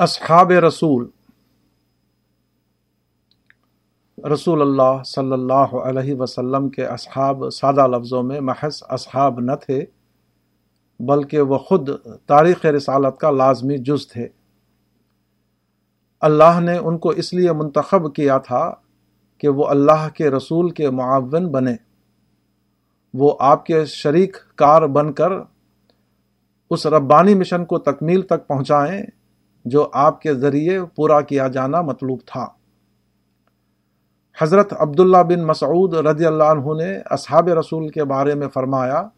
اصحاب رسول رسول اللہ صلی اللہ علیہ وسلم کے اصحاب سادہ لفظوں میں محض اصحاب نہ تھے، بلکہ وہ خود تاریخ رسالت کا لازمی جز تھے۔ اللہ نے ان کو اس لیے منتخب کیا تھا کہ وہ اللہ کے رسول کے معاون بنے۔ وہ آپ کے شریک کار بن کر اس ربانی مشن کو تکمیل تک پہنچائیں جو آپ کے ذریعے پورا کیا جانا مطلوب تھا۔ حضرت عبداللہ بن مسعود رضی اللہ عنہ نے اصحاب رسول کے بارے میں فرمایا،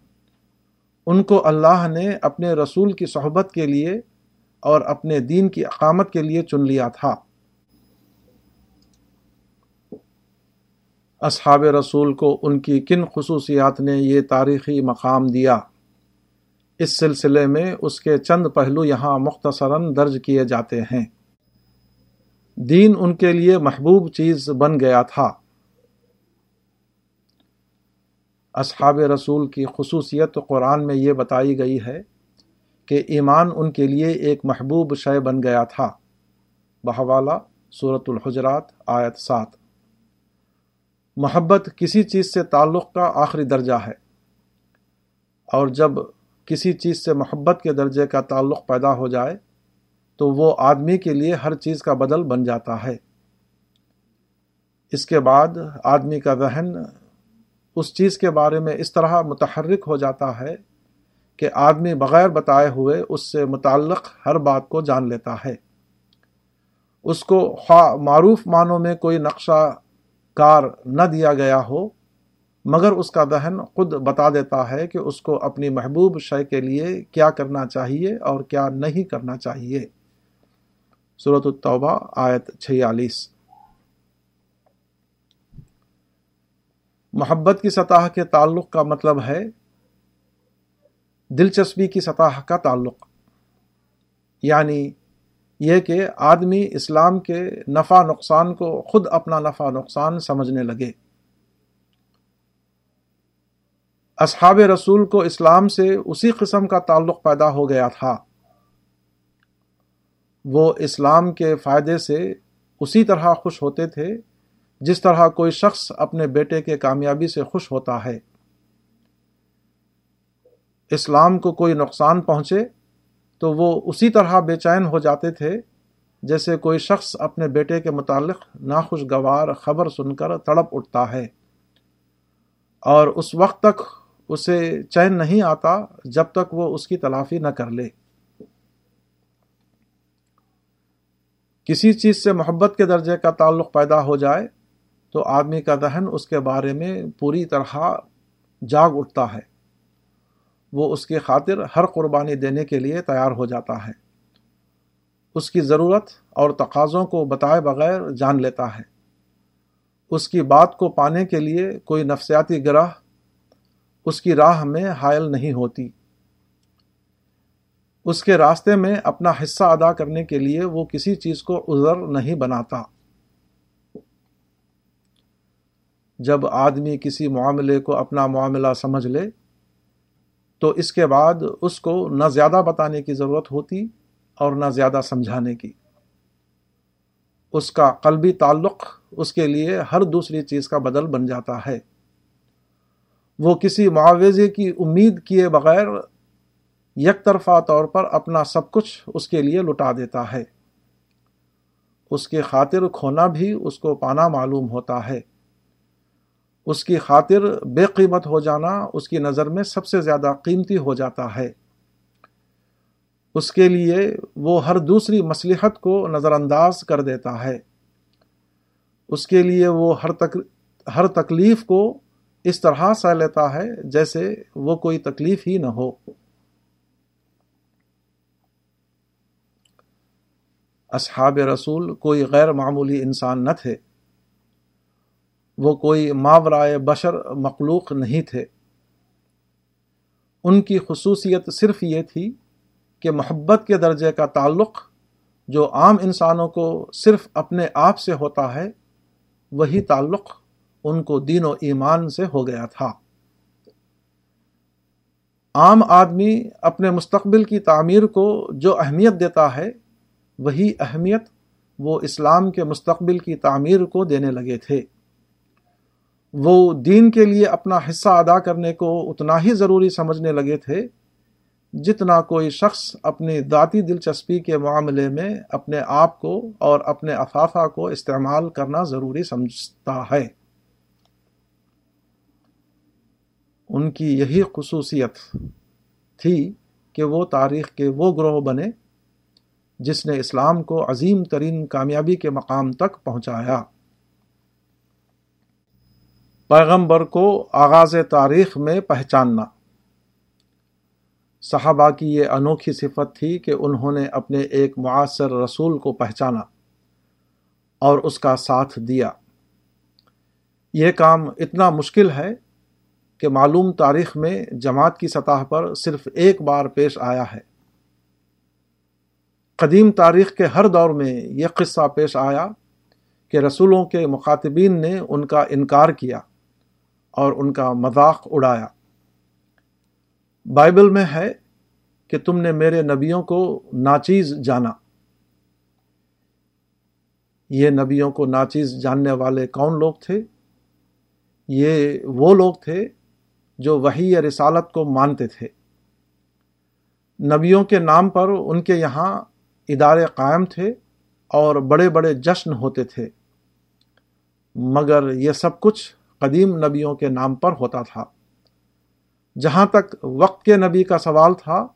ان کو اللہ نے اپنے رسول کی صحبت کے لیے اور اپنے دین کی اقامت کے لیے چن لیا تھا۔ اصحاب رسول کو ان کی کن خصوصیات نے یہ تاریخی مقام دیا؟ اس سلسلے میں اس کے چند پہلو یہاں مختصراً درج کیے جاتے ہیں۔ دین ان کے لیے محبوب چیز بن گیا تھا۔ اصحاب رسول کی خصوصیت قرآن میں یہ بتائی گئی ہے کہ ایمان ان کے لیے ایک محبوب شے بن گیا تھا۔ بحوالہ صورت الحجرات، آیت سات۔ محبت کسی چیز سے تعلق کا آخری درجہ ہے۔ اور جب کسی چیز سے محبت کے درجے کا تعلق پیدا ہو جائے تو وہ آدمی کے لیے ہر چیز کا بدل بن جاتا ہے۔ اس کے بعد آدمی کا ذہن اس چیز کے بارے میں اس طرح متحرک ہو جاتا ہے کہ آدمی بغیر بتائے ہوئے اس سے متعلق ہر بات کو جان لیتا ہے۔ اس کو خواہ معروف معنوں میں کوئی نقشہ کار نہ دیا گیا ہو مگر اس کا دہن خود بتا دیتا ہے کہ اس کو اپنی محبوب شے کے لیے کیا کرنا چاہیے اور کیا نہیں کرنا چاہیے۔ صورت التوبہ، آیت چھیالیس۔ محبت کی سطح کے تعلق کا مطلب ہے دلچسپی کی سطح کا تعلق۔ یعنی یہ کہ آدمی اسلام کے نفع نقصان کو خود اپنا نفع نقصان سمجھنے لگے۔ اصحاب رسول کو اسلام سے اسی قسم کا تعلق پیدا ہو گیا تھا۔ وہ اسلام کے فائدے سے اسی طرح خوش ہوتے تھے، جس طرح کوئی شخص اپنے بیٹے کے کامیابی سے خوش ہوتا ہے۔ اسلام کو کوئی نقصان پہنچے تو وہ اسی طرح بے چین ہو جاتے تھے، جیسے کوئی شخص اپنے بیٹے کے متعلق ناخوشگوار خبر سن کر تڑپ اٹھتا ہے۔ اور اس وقت تک اسے چین نہیں آتا جب تک وہ اس کی تلافی نہ کر لے۔ کسی چیز سے محبت کے درجے کا تعلق پیدا ہو جائے تو آدمی کا دہن اس کے بارے میں پوری طرح جاگ اٹھتا ہے۔ وہ اس کی خاطر ہر قربانی دینے کے لیے تیار ہو جاتا ہے۔ اس کی ضرورت اور تقاضوں کو بتائے بغیر جان لیتا ہے۔ اس کی بات کو پانے کے لیے کوئی نفسیاتی گرہ اس کی راہ میں حائل نہیں ہوتی۔ اس کے راستے میں اپنا حصہ ادا کرنے کے لیے وہ کسی چیز کو عذر نہیں بناتا۔ جب آدمی کسی معاملے کو اپنا معاملہ سمجھ لے، تو اس کے بعد اس کو نہ زیادہ بتانے کی ضرورت ہوتی اور نہ زیادہ سمجھانے کی۔ اس کا قلبی تعلق اس کے لیے ہر دوسری چیز کا بدل بن جاتا ہے۔ وہ کسی معاوضے کی امید کیے بغیر یک طرفہ طور پر اپنا سب کچھ اس کے لیے لٹا دیتا ہے۔ اس کی خاطر کھونا بھی اس کو پانا معلوم ہوتا ہے۔ اس کی خاطر بے قیمت ہو جانا اس کی نظر میں سب سے زیادہ قیمتی ہو جاتا ہے۔ اس کے لیے وہ ہر دوسری مصلحت کو نظر انداز کر دیتا ہے۔ اس کے لیے وہ ہر تک، ہر تکلیف کو اس طرح سہ لیتا ہے جیسے وہ کوئی تکلیف ہی نہ ہو۔ اصحاب رسول کوئی غیر معمولی انسان نہ تھے۔ وہ کوئی ماورائے بشر مخلوق نہیں تھے۔ ان کی خصوصیت صرف یہ تھی کہ محبت کے درجے کا تعلق جو عام انسانوں کو صرف اپنے آپ سے ہوتا ہے، وہی تعلق ان کو دین و ایمان سے ہو گیا تھا۔ عام آدمی اپنے مستقبل کی تعمیر کو جو اہمیت دیتا ہے، وہی اہمیت وہ اسلام کے مستقبل کی تعمیر کو دینے لگے تھے۔ وہ دین کے لیے اپنا حصہ ادا کرنے کو اتنا ہی ضروری سمجھنے لگے تھے جتنا کوئی شخص اپنی ذاتی دلچسپی کے معاملے میں اپنے آپ کو اور اپنے افافہ کو استعمال کرنا ضروری سمجھتا ہے۔ ان کی یہی خصوصیت تھی کہ وہ تاریخ کے وہ گروہ بنے جس نے اسلام کو عظیم ترین کامیابی کے مقام تک پہنچایا۔ پیغمبر کو آغاز تاریخ میں پہچاننا۔ صحابہ کی یہ انوکھی صفت تھی کہ انہوں نے اپنے ایک معاصر رسول کو پہچانا اور اس کا ساتھ دیا۔ یہ کام اتنا مشکل ہے کہ معلوم تاریخ میں جماعت کی سطح پر صرف ایک بار پیش آیا ہے۔ قدیم تاریخ کے ہر دور میں یہ قصہ پیش آیا کہ رسولوں کے مخاطبین نے ان کا انکار کیا اور ان کا مذاق اڑایا۔ بائبل میں ہے کہ تم نے میرے نبیوں کو ناچیز جانا۔ یہ نبیوں کو ناچیز جاننے والے کون لوگ تھے؟ یہ وہ لوگ تھے جو وہی رسالت کو مانتے تھے۔ نبیوں کے نام پر ان کے یہاں ادارے قائم تھے اور بڑے بڑے جشن ہوتے تھے۔ مگر یہ سب کچھ قدیم نبیوں کے نام پر ہوتا تھا۔ جہاں تک وقت کے نبی کا سوال تھا،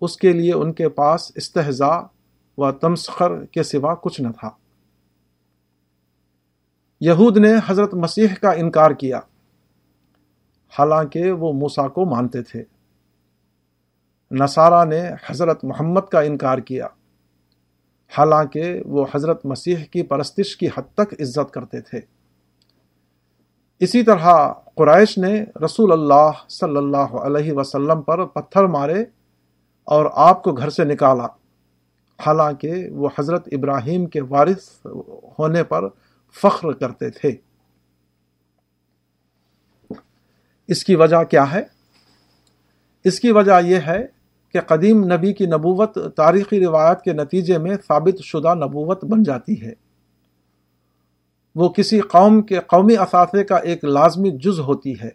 اس کے لیے ان کے پاس استحضاء و تمسخر کے سوا کچھ نہ تھا۔ یہود نے حضرت مسیح کا انکار کیا۔ حالانکہ وہ موسا کو مانتے تھے۔ نصارہ نے حضرت محمد کا انکار کیا۔ حالانکہ وہ حضرت مسیح کی پرستش کی حد تک عزت کرتے تھے۔ اسی طرح قرائش نے رسول اللہ صلی اللہ علیہ وسلم پر پتھر مارے اور آپ کو گھر سے نکالا۔ حالانکہ وہ حضرت ابراہیم کے وارث ہونے پر فخر کرتے تھے۔ اس کی وجہ کیا ہے؟ اس کی وجہ یہ ہے کہ قدیم نبی کی نبوت تاریخی روایت کے نتیجے میں ثابت شدہ نبوت بن جاتی ہے۔ وہ کسی قوم کے قومی اثاثے کا ایک لازمی جز ہوتی ہے۔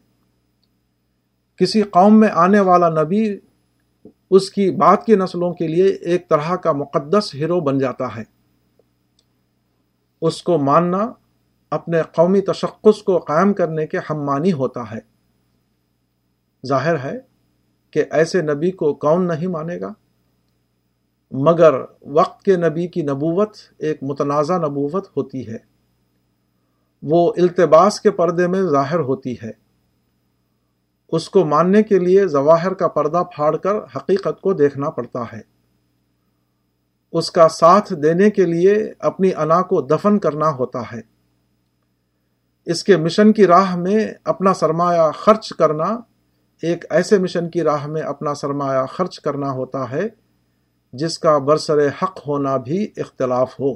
کسی قوم میں آنے والا نبی اس کی بعد کی نسلوں کے لیے ایک طرح کا مقدس ہیرو بن جاتا ہے۔ اس کو ماننا اپنے قومی تشخص کو قائم کرنے کے ہم مانی ہوتا ہے۔ ظاہر ہے کہ ایسے نبی کو کون نہیں مانے گا؟ مگر وقت کے نبی کی نبوت ایک متنازع نبوت ہوتی ہے۔ وہ التباس کے پردے میں ظاہر ہوتی ہے۔ اس کو ماننے کے لیے ظواہر کا پردہ پھاڑ کر حقیقت کو دیکھنا پڑتا ہے۔ اس کا ساتھ دینے کے لیے اپنی انا کو دفن کرنا ہوتا ہے۔ اس کے مشن کی راہ میں اپنا سرمایہ خرچ کرنا ایک ایسے مشن کی راہ میں اپنا سرمایہ خرچ کرنا ہوتا ہے، جس کا برسر حق ہونا بھی اختلاف ہو۔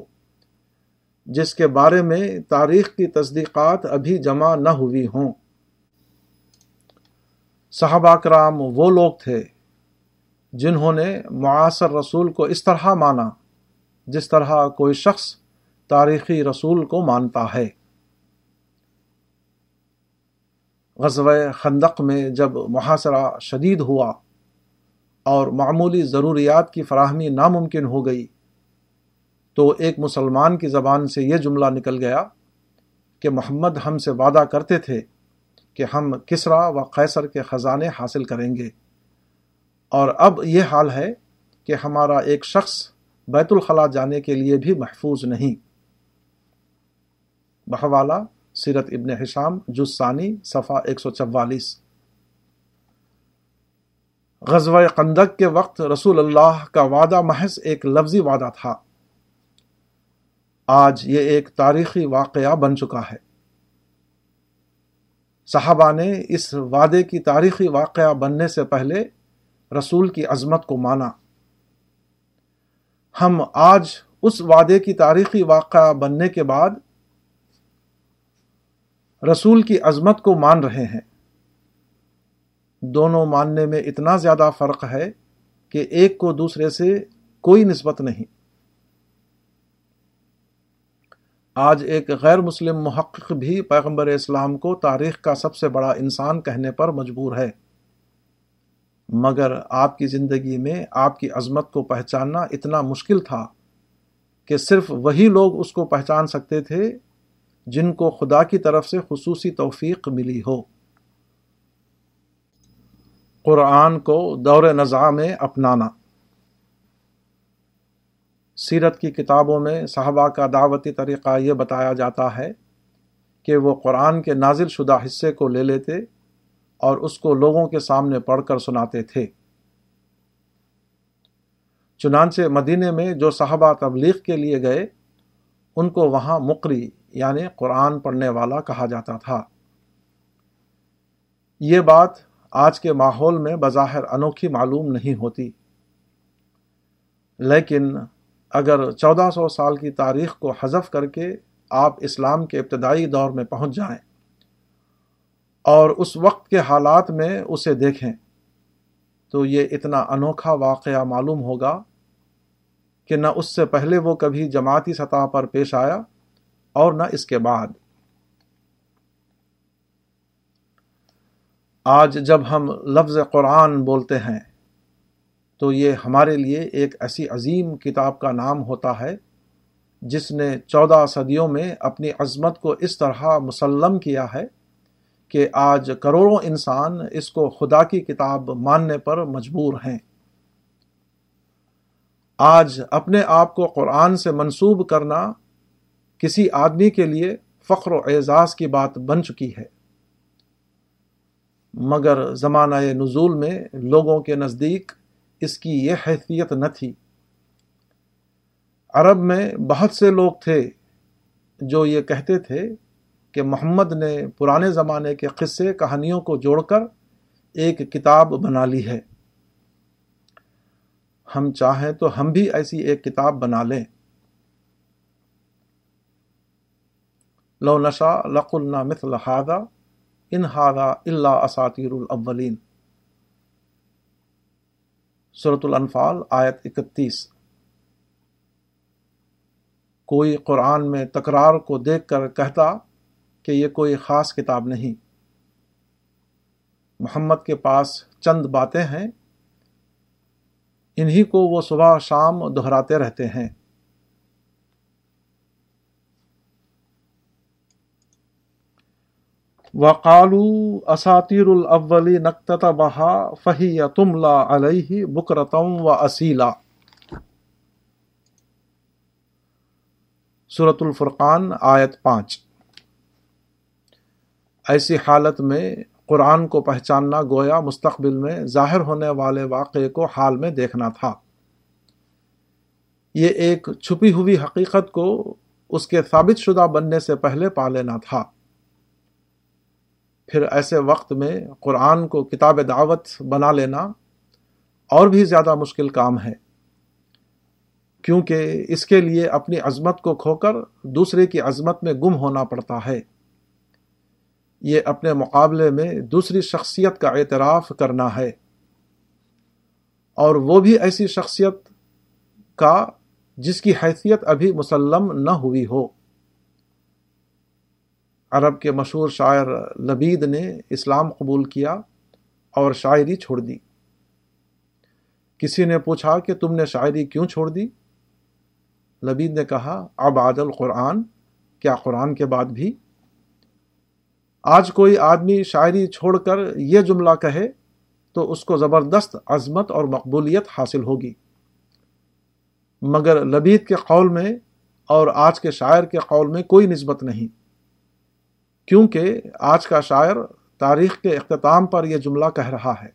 جس کے بارے میں تاریخ کی تصدیقات ابھی جمع نہ ہوئی ہوں۔ صحابہ کرام وہ لوگ تھے جنہوں نے معاصر رسول کو اس طرح مانا، جس طرح کوئی شخص تاریخی رسول کو مانتا ہے۔ غزوہ خندق میں جب محاصرہ شدید ہوا اور معمولی ضروریات کی فراہمی ناممکن ہو گئی، تو ایک مسلمان کی زبان سے یہ جملہ نکل گیا کہ محمد ہم سے وعدہ کرتے تھے کہ ہم کسرا و قیصر کے خزانے حاصل کریں گے۔ اور اب یہ حال ہے کہ ہمارا ایک شخص بیت الخلاء جانے کے لیے بھی محفوظ نہیں۔ بہوالا سیرت ابن حشام جسانی صفحہ ایک سو چوالیس۔ غزوہ قندق کے وقت رسول اللہ کا وعدہ محض ایک لفظی وعدہ تھا۔ آج یہ ایک تاریخی واقعہ بن چکا ہے۔ صحابہ نے اس وعدے کی تاریخی واقعہ بننے سے پہلے رسول کی عظمت کو مانا۔ ہم آج اس وعدے کی تاریخی واقعہ بننے کے بعد رسول کی عظمت کو مان رہے ہیں۔ دونوں ماننے میں اتنا زیادہ فرق ہے کہ ایک کو دوسرے سے کوئی نسبت نہیں۔ آج ایک غیر مسلم محقق بھی پیغمبر اسلام کو تاریخ کا سب سے بڑا انسان کہنے پر مجبور ہے۔ مگر آپ کی زندگی میں آپ کی عظمت کو پہچاننا اتنا مشکل تھا کہ صرف وہی لوگ اس کو پہچان سکتے تھے جن کو خدا کی طرف سے خصوصی توفیق ملی ہو۔ قرآن کو دور نظام میں اپنانا۔ سیرت کی کتابوں میں صحابہ کا دعوتی طریقہ یہ بتایا جاتا ہے کہ وہ قرآن کے نازل شدہ حصے کو لے لیتے اور اس کو لوگوں کے سامنے پڑھ کر سناتے تھے۔ چنانچہ مدینے میں جو صحابہ تبلیغ کے لیے گئے، ان کو وہاں مقری یعنی قرآن پڑھنے والا کہا جاتا تھا۔ یہ بات آج کے ماحول میں بظاہر انوکھی معلوم نہیں ہوتی۔ لیکن اگر چودہ سو سال کی تاریخ کو حذف کر کے آپ اسلام کے ابتدائی دور میں پہنچ جائیں اور اس وقت کے حالات میں اسے دیکھیں، تو یہ اتنا انوکھا واقعہ معلوم ہوگا کہ نہ اس سے پہلے وہ کبھی جماعتی سطح پر پیش آیا اور نہ اس کے بعد۔ آج جب ہم لفظ قرآن بولتے ہیں، تو یہ ہمارے لیے ایک ایسی عظیم کتاب کا نام ہوتا ہے، جس نے چودہ صدیوں میں اپنی عظمت کو اس طرح مسلم کیا ہے کہ آج کروڑوں انسان اس کو خدا کی کتاب ماننے پر مجبور ہیں۔ آج اپنے آپ کو قرآن سے منسوب کرنا کسی آدمی کے لیے فخر و اعزاز کی بات بن چکی ہے۔ مگر زمانہ نزول میں لوگوں کے نزدیک اس کی یہ حیثیت نہ تھی۔ عرب میں بہت سے لوگ تھے جو یہ کہتے تھے کہ محمد نے پرانے زمانے کے قصے کہانیوں کو جوڑ کر ایک کتاب بنا لی ہے۔ ہم چاہیں تو ہم بھی ایسی ایک کتاب بنا لیں۔ لو نشا لقلنا مثل هذا ان هذا الا اساطیر الاولین سورة الانفال آیت اکتیس. کوئی قرآن میں تکرار کو دیکھ کر کہتا کہ یہ کوئی خاص کتاب نہیں۔ محمد کے پاس چند باتیں ہیں، انہی کو وہ صبح شام دہراتے رہتے ہیں۔ وقالو اساتیر الاولی نقطت بہا فہی تملا علیہ بکرتم و اسیلا سورت الفرقان آیت پانچ۔ ایسی حالت میں قرآن کو پہچاننا گویا مستقبل میں ظاہر ہونے والے واقعے کو حال میں دیکھنا تھا۔ یہ ایک چھپی ہوئی حقیقت کو اس کے ثابت شدہ بننے سے پہلے پا لینا تھا۔ پھر ایسے وقت میں قرآن کو کتاب دعوت بنا لینا اور بھی زیادہ مشکل کام ہے۔ کیونکہ اس کے لیے اپنی عظمت کو کھو کر دوسرے کی عظمت میں گم ہونا پڑتا ہے۔ یہ اپنے مقابلے میں دوسری شخصیت کا اعتراف کرنا ہے۔ اور وہ بھی ایسی شخصیت کا جس کی حیثیت ابھی مسلم نہ ہوئی ہو۔ عرب کے مشہور شاعر لبید نے اسلام قبول کیا اور شاعری چھوڑ دی۔ کسی نے پوچھا کہ تم نے شاعری کیوں چھوڑ دی؟ لبید نے کہا، اب عادل قرآن کیا قرآن کے بعد بھی؟ آج کوئی آدمی شاعری چھوڑ کر یہ جملہ کہے تو اس کو زبردست عظمت اور مقبولیت حاصل ہوگی۔ مگر لبید کے قول میں اور آج کے شاعر کے قول میں کوئی نسبت نہیں۔ کیونکہ آج کا شاعر تاریخ کے اختتام پر یہ جملہ کہہ رہا ہے،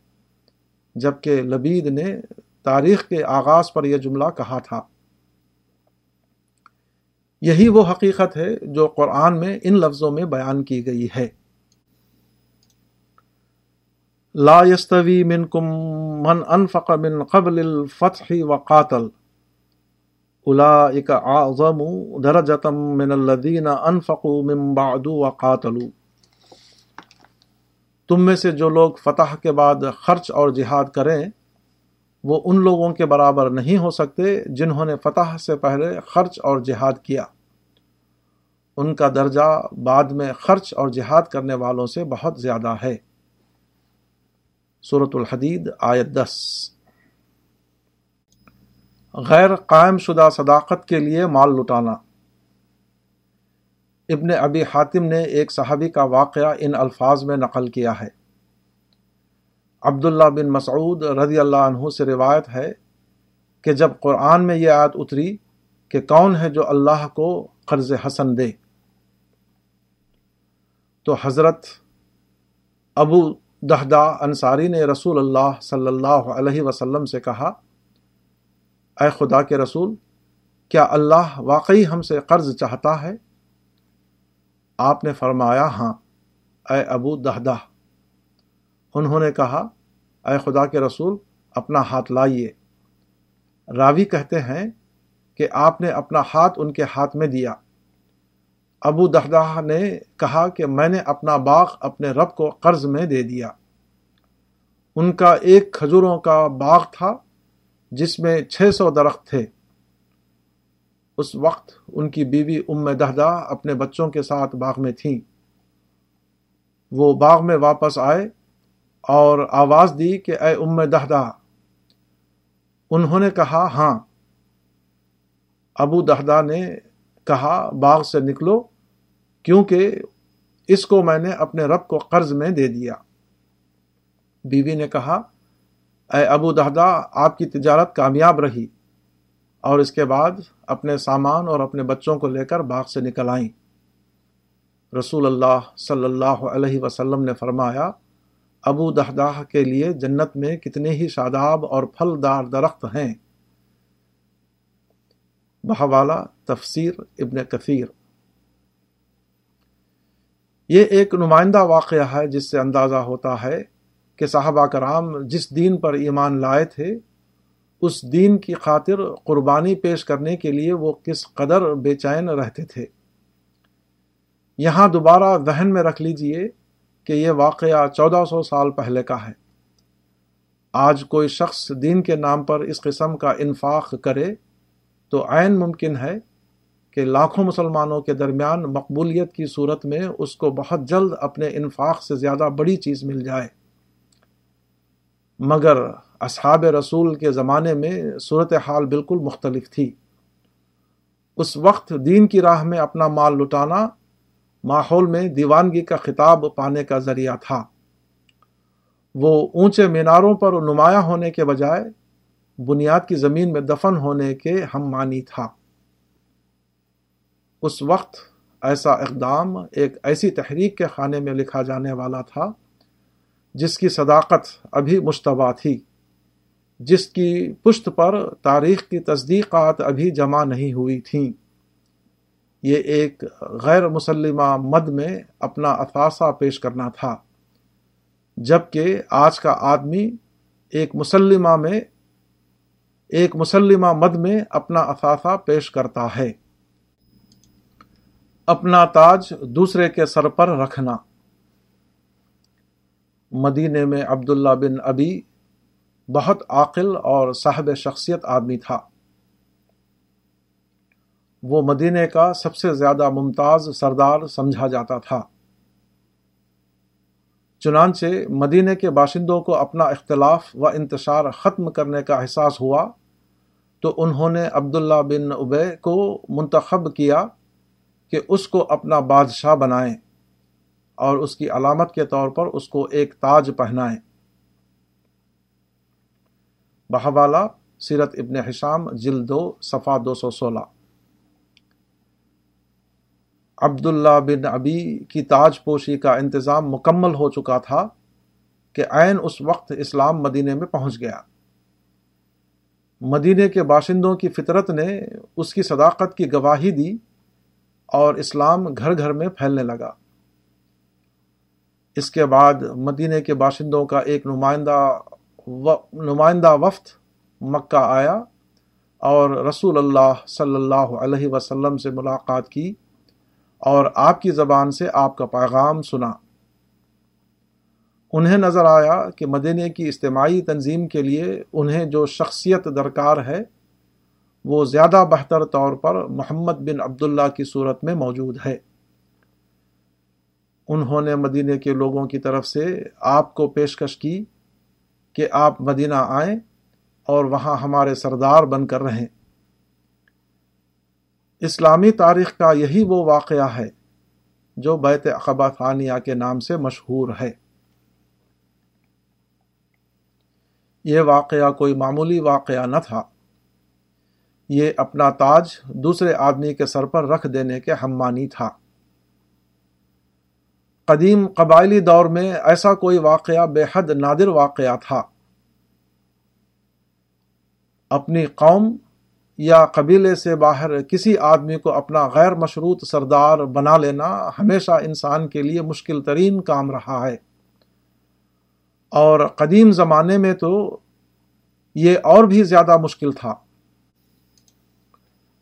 جبکہ لبید نے تاریخ کے آغاز پر یہ جملہ کہا تھا۔ یہی وہ حقیقت ہے جو قرآن میں ان لفظوں میں بیان کی گئی ہے۔ لا يستوي منكم من انفق من قبل الفتح وقاتل۔ اولئك اعظم درجة من الذين انفقوا من بعد وقاتلوا۔ تم میں سے جو لوگ فتح کے بعد خرچ اور جہاد کریں، وہ ان لوگوں کے برابر نہیں ہو سکتے جنہوں نے فتح سے پہلے خرچ اور جہاد کیا۔ ان کا درجہ بعد میں خرچ اور جہاد کرنے والوں سے بہت زیادہ ہے۔ صورت الحدید، آیت دس۔ غیر قائم شدہ صداقت کے لیے مال لٹانا۔ ابن ابی حاتم نے ایک صحابی کا واقعہ ان الفاظ میں نقل کیا ہے۔ عبداللہ بن مسعود رضی اللہ عنہ سے روایت ہے کہ جب قرآن میں یہ آیت اتری کہ کون ہے جو اللہ کو قرض حسن دے، تو حضرت ابو دہدا انصاری نے رسول اللہ صلی اللہ علیہ وسلم سے کہا اے خدا کے رسول، کیا اللہ واقعی ہم سے قرض چاہتا ہے؟ آپ نے فرمایا ہاں۔ اے ابو دہدہ، انہوں نے کہا، اے خدا کے رسول، اپنا ہاتھ لائیے۔ راوی کہتے ہیں کہ آپ نے اپنا ہاتھ ان کے ہاتھ میں دیا۔ ابو دہدہ نے کہا کہ میں نے اپنا باغ اپنے رب کو قرض میں دے دیا۔ ان کا ایک کھجوروں کا باغ تھا۔ جس میں چھ سو درخت تھے۔ اس وقت ان کی بیوی ام دہدا اپنے بچوں کے ساتھ باغ میں تھیں۔ وہ باغ میں واپس آئے اور آواز دی کہ اے ام دہدا انہوں نے کہا ہاں۔ ابو دہدا نے کہا، باغ سے نکلو، کیونکہ اس کو میں نے اپنے رب کو قرض میں دے دیا۔ بیوی نے کہا اے ابو دہدا آپ کی تجارت کامیاب رہی۔ اور اس کے بعد اپنے سامان اور اپنے بچوں کو لے کر باغ سے نکل آئیں۔ رسول اللہ صلی اللہ علیہ وسلم نے فرمایا، ابو دہدہ کے لیے جنت میں کتنے ہی شاداب اور پھلدار درخت ہیں۔ بہوالا تفسیر ابن کثیر۔ یہ ایک نمائندہ واقعہ ہے جس سے اندازہ ہوتا ہے کہ صحابہ کرام جس دین پر ایمان لائے تھے، اس دین کی خاطر قربانی پیش کرنے کے لیے وہ کس قدر بے چین رہتے تھے۔ یہاں دوبارہ ذہن میں رکھ لیجیے کہ یہ واقعہ چودہ سو سال پہلے کا ہے۔ آج کوئی شخص دین کے نام پر اس قسم کا انفاق کرے تو عین ممکن ہے کہ لاکھوں مسلمانوں کے درمیان مقبولیت کی صورت میں اس کو بہت جلد اپنے انفاق سے زیادہ بڑی چیز مل جائے۔ مگر اصحاب رسول کے زمانے میں صورت حال بالکل مختلف تھی۔ اس وقت دین کی راہ میں اپنا مال لٹانا ماحول میں دیوانگی کا خطاب پانے کا ذریعہ تھا۔ وہ اونچے میناروں پر نمایاں ہونے کے بجائے بنیاد کی زمین میں دفن ہونے کے ہم مانی تھا۔ اس وقت ایسا اقدام ایک ایسی تحریک کے خانے میں لکھا جانے والا تھا جس کی صداقت ابھی مشتبہ تھی، جس کی پشت پر تاریخ کی تصدیقات ابھی جمع نہیں ہوئی تھیں۔ یہ ایک غیر مسلمہ مد میں اپنا اثاثہ پیش کرنا تھا، جبکہ آج کا آدمی ایک مسلمہ میں، ایک مسلمہ مد میں اپنا اثاثہ پیش کرتا ہے۔ اپنا تاج دوسرے کے سر پر رکھنا۔ مدینے میں عبداللہ بن ابی بہت عاقل اور صاحب شخصیت آدمی تھا۔ وہ مدینے کا سب سے زیادہ ممتاز سردار سمجھا جاتا تھا۔ چنانچہ مدینے کے باشندوں کو اپنا اختلاف و انتشار ختم کرنے کا احساس ہوا تو انہوں نے عبداللہ بن ابے کو منتخب کیا کہ اس کو اپنا بادشاہ بنائیں۔ اور اس کی علامت کے طور پر اس کو ایک تاج پہنائیں۔ بہوالا، سیرت ابن حشام جلدو صفا دو سو سولہ۔ عبداللہ بن ابی کی تاج پوشی کا انتظام مکمل ہو چکا تھا کہ عین اس وقت اسلام مدینے میں پہنچ گیا۔ مدینے کے باشندوں کی فطرت نے اس کی صداقت کی گواہی دی اور اسلام گھر گھر میں پھیلنے لگا۔ اس کے بعد مدینہ کے باشندوں کا ایک نمائندہ و، نمائندہ وفد مکہ آیا اور رسول اللہ صلی اللہ علیہ وسلم سے ملاقات کی اور آپ کی زبان سے آپ کا پیغام سنا۔ انہیں نظر آیا کہ مدینہ کی اجتماعی تنظیم کے لیے انہیں جو شخصیت درکار ہے وہ زیادہ بہتر طور پر محمد بن عبداللہ کی صورت میں موجود ہے۔ انہوں نے مدینے کے لوگوں کی طرف سے آپ کو پیشکش کی کہ آپ مدینہ آئیں اور وہاں ہمارے سردار بن کر رہیں۔ اسلامی تاریخ کا یہی وہ واقعہ ہے جو بیت اقبا ثانیہ کے نام سے مشہور ہے۔ یہ واقعہ کوئی معمولی واقعہ نہ تھا۔ یہ اپنا تاج دوسرے آدمی کے سر پر رکھ دینے کے ہمانی تھا۔ قدیم قبائلی دور میں ایسا کوئی واقعہ بے حد نادر واقعہ تھا۔ اپنی قوم یا قبیلے سے باہر کسی آدمی کو اپنا غیر مشروط سردار بنا لینا ہمیشہ انسان کے لیے مشکل ترین کام رہا ہے۔ اور قدیم زمانے میں تو یہ اور بھی زیادہ مشکل تھا۔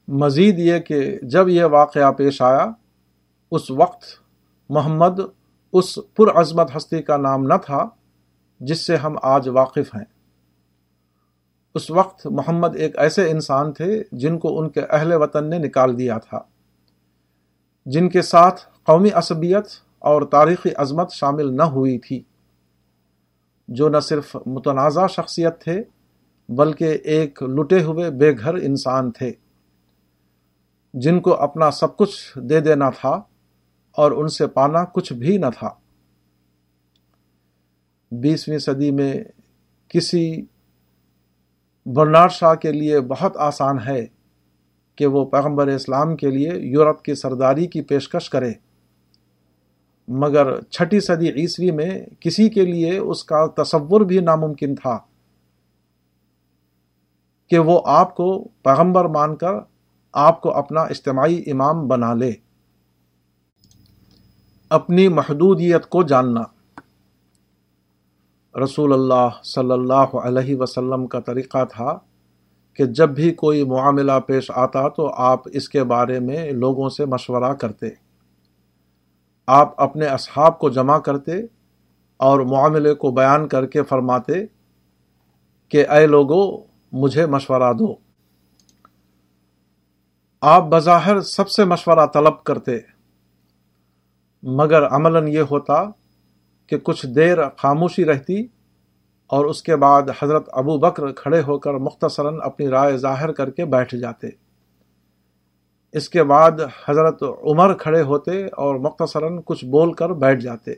مزید یہ کہ جب یہ واقعہ پیش آیا، اس وقت محمد اس پرعظمت ہستی کا نام نہ تھا جس سے ہم آج واقف ہیں۔ اس وقت محمد ایک ایسے انسان تھے جن کو ان کے اہل وطن نے نکال دیا تھا۔ جن کے ساتھ قومی عصبیت اور تاریخی عظمت شامل نہ ہوئی تھی۔ جو نہ صرف متنازع شخصیت تھے، بلکہ ایک لٹے ہوئے بے گھر انسان تھے۔ جن کو اپنا سب کچھ دے دینا تھا اور ان سے پانا کچھ بھی نہ تھا۔ بیسویں صدی میں کسی برنار شاہ کے لیے بہت آسان ہے کہ وہ پیغمبر اسلام کے لیے یورپ کی سرداری کی پیشکش کرے۔ مگر چھٹی صدی عیسوی میں کسی کے لیے اس کا تصور بھی ناممکن تھا کہ وہ آپ کو پیغمبر مان کر آپ کو اپنا اجتماعی امام بنا لے۔ اپنی محدودیت کو جاننا۔ رسول اللہ صلی اللہ علیہ وسلم کا طریقہ تھا کہ جب بھی کوئی معاملہ پیش آتا تو آپ اس کے بارے میں لوگوں سے مشورہ کرتے۔ آپ اپنے اصحاب کو جمع کرتے اور معاملے کو بیان کر کے فرماتے کہ اے لوگوں مجھے مشورہ دو۔ آپ بظاہر سب سے مشورہ طلب کرتے۔ مگر عملاً یہ ہوتا کہ کچھ دیر خاموشی رہتی اور اس کے بعد حضرت ابو بکر کھڑے ہو کر مختصراً اپنی رائے ظاہر کر کے بیٹھ جاتے۔ اس کے بعد حضرت عمر کھڑے ہوتے اور مختصراً کچھ بول کر بیٹھ جاتے۔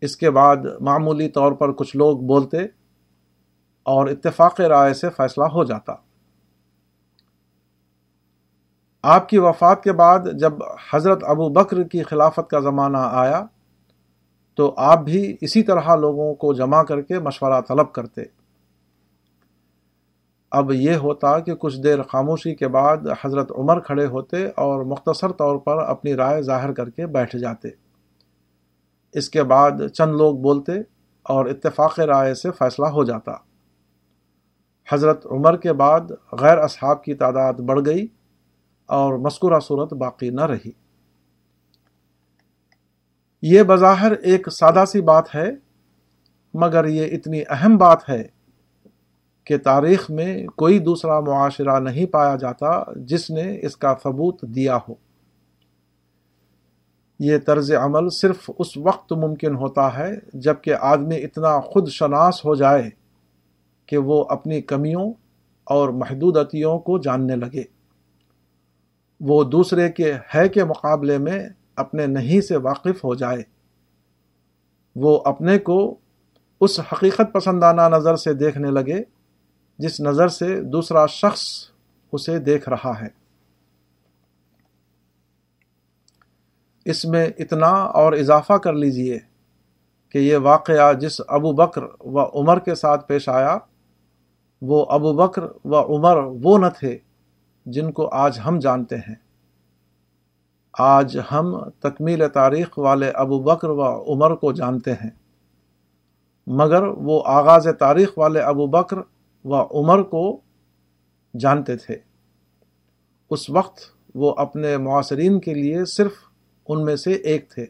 اس کے بعد معمولی طور پر کچھ لوگ بولتے اور اتفاق رائے سے فیصلہ ہو جاتا۔ آپ کی وفات کے بعد جب حضرت ابو بکر کی خلافت کا زمانہ آیا، تو آپ بھی اسی طرح لوگوں کو جمع کر کے مشورہ طلب کرتے۔ اب یہ ہوتا کہ کچھ دیر خاموشی کے بعد حضرت عمر کھڑے ہوتے اور مختصر طور پر اپنی رائے ظاہر کر کے بیٹھ جاتے۔ اس کے بعد چند لوگ بولتے اور اتفاق رائے سے فیصلہ ہو جاتا۔ حضرت عمر کے بعد غیر اصحاب کی تعداد بڑھ گئی۔ اور مذکورہ صورت باقی نہ رہی۔ یہ بظاہر ایک سادہ سی بات ہے، مگر یہ اتنی اہم بات ہے کہ تاریخ میں کوئی دوسرا معاشرہ نہیں پایا جاتا جس نے اس کا ثبوت دیا ہو۔ یہ طرز عمل صرف اس وقت ممکن ہوتا ہے جبکہ آدمی اتنا خود شناس ہو جائے کہ وہ اپنی کمیوں اور محدودتیوں کو جاننے لگے۔ وہ دوسرے کے ہے کے مقابلے میں اپنے نہیں سے واقف ہو جائے۔ وہ اپنے کو اس حقیقت پسندانہ نظر سے دیکھنے لگے جس نظر سے دوسرا شخص اسے دیکھ رہا ہے۔ اس میں اتنا اور اضافہ کر لیجیے کہ یہ واقعہ جس ابو بکر و عمر کے ساتھ پیش آیا، وہ ابو بکر و عمر وہ نہ تھے۔ جن کو آج ہم جانتے ہیں۔ آج ہم تکمیل تاریخ والے ابو بکر و عمر کو جانتے ہیں، مگر وہ آغاز تاریخ والے ابو بکر و عمر کو جانتے تھے۔ اس وقت وہ اپنے معاصرین کے لیے صرف ان میں سے ایک تھے،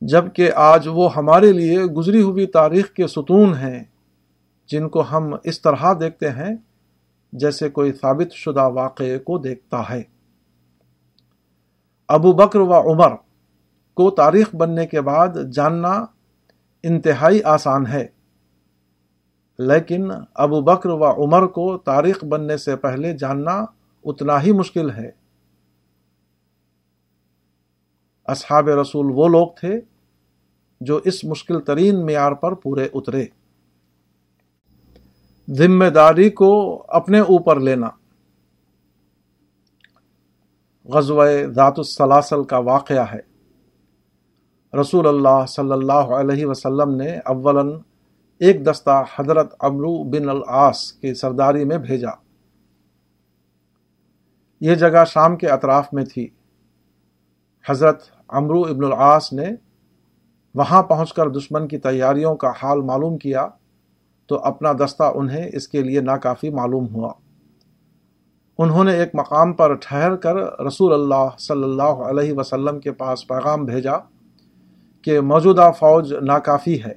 جبکہ آج وہ ہمارے لیے گزری ہوئی تاریخ کے ستون ہیں، جن کو ہم اس طرح دیکھتے ہیں جیسے کوئی ثابت شدہ واقعے کو دیکھتا ہے۔ ابو بکر و عمر کو تاریخ بننے کے بعد جاننا انتہائی آسان ہے۔ لیکن ابو بکر و عمر کو تاریخ بننے سے پہلے جاننا اتنا ہی مشکل ہے۔ اصحاب رسول وہ لوگ تھے جو اس مشکل ترین معیار پر پورے اترے۔ ذمہ داری کو اپنے اوپر لینا۔ غزوہ ذات السلاسل کا واقعہ ہے۔ رسول اللہ صلی اللہ علیہ وسلم نے اولا ایک دستہ حضرت امرو بن العاص کی سرداری میں بھیجا۔ یہ جگہ شام کے اطراف میں تھی۔ حضرت امرو ابن العاص نے وہاں پہنچ کر دشمن کی تیاریوں کا حال معلوم کیا۔ تو اپنا دستہ انہیں اس کے لیے ناکافی معلوم ہوا۔ انہوں نے ایک مقام پر ٹھہر کر رسول اللہ صلی اللہ علیہ وسلم کے پاس پیغام بھیجا کہ موجودہ فوج ناکافی ہے،